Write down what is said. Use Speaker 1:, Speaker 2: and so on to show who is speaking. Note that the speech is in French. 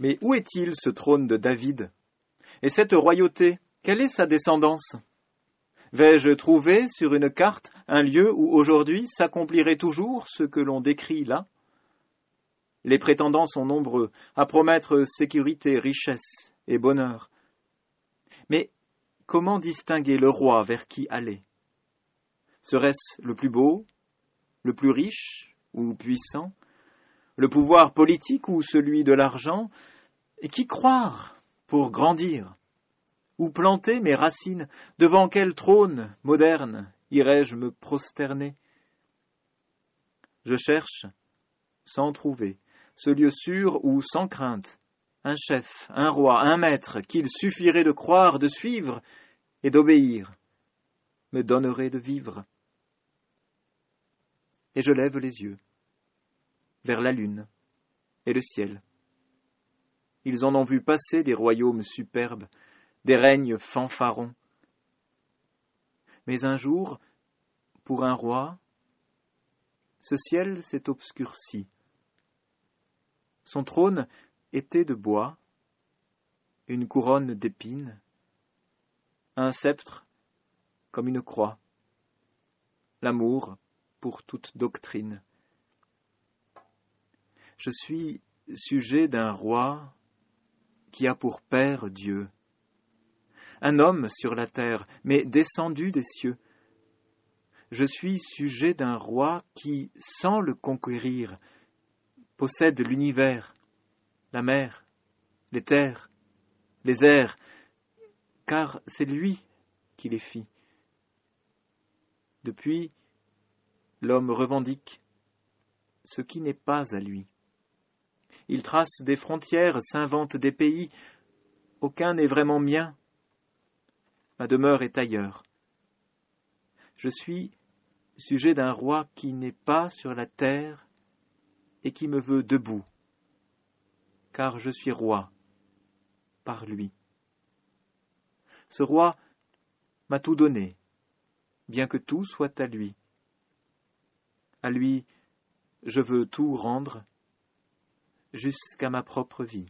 Speaker 1: Mais où est-il ce trône de David? Et cette royauté, quelle est sa descendance? Vais-je trouver sur une carte un lieu où aujourd'hui s'accomplirait toujours ce que l'on décrit là? Les prétendants sont nombreux à promettre sécurité, richesse et bonheur. Mais comment distinguer le roi vers qui aller? Serait-ce le plus beau, le plus riche ou puissant? Le pouvoir politique ou celui de l'argent, et qui croire pour grandir Où planter mes racines Devant quel trône moderne irai-je me prosterner? Je cherche, sans trouver, ce lieu sûr où, sans crainte, un chef, un roi, un maître, qu'il suffirait de croire, de suivre et d'obéir, me donnerait de vivre. Et je lève les yeux vers la lune et le ciel. Ils en ont vu passer des royaumes superbes, des règnes fanfarons. Mais un jour, pour un roi, ce ciel s'est obscurci. Son trône était de bois, une couronne d'épines, un sceptre comme une croix, l'amour pour toute doctrine. Je suis sujet d'un roi qui a pour père Dieu, un homme sur la terre, mais descendu des cieux. Je suis sujet d'un roi qui, sans le conquérir, possède l'univers, la mer, les terres, les airs, car c'est lui qui les fit. Depuis, l'homme revendique ce qui n'est pas à lui. Il trace des frontières, s'invente des pays. Aucun n'est vraiment mien. Ma demeure est ailleurs. Je suis sujet d'un roi qui n'est pas sur la terre et qui me veut debout, car je suis roi par lui. Ce roi m'a tout donné, bien que tout soit à lui. À lui, je veux tout rendre, jusqu'à ma propre vie.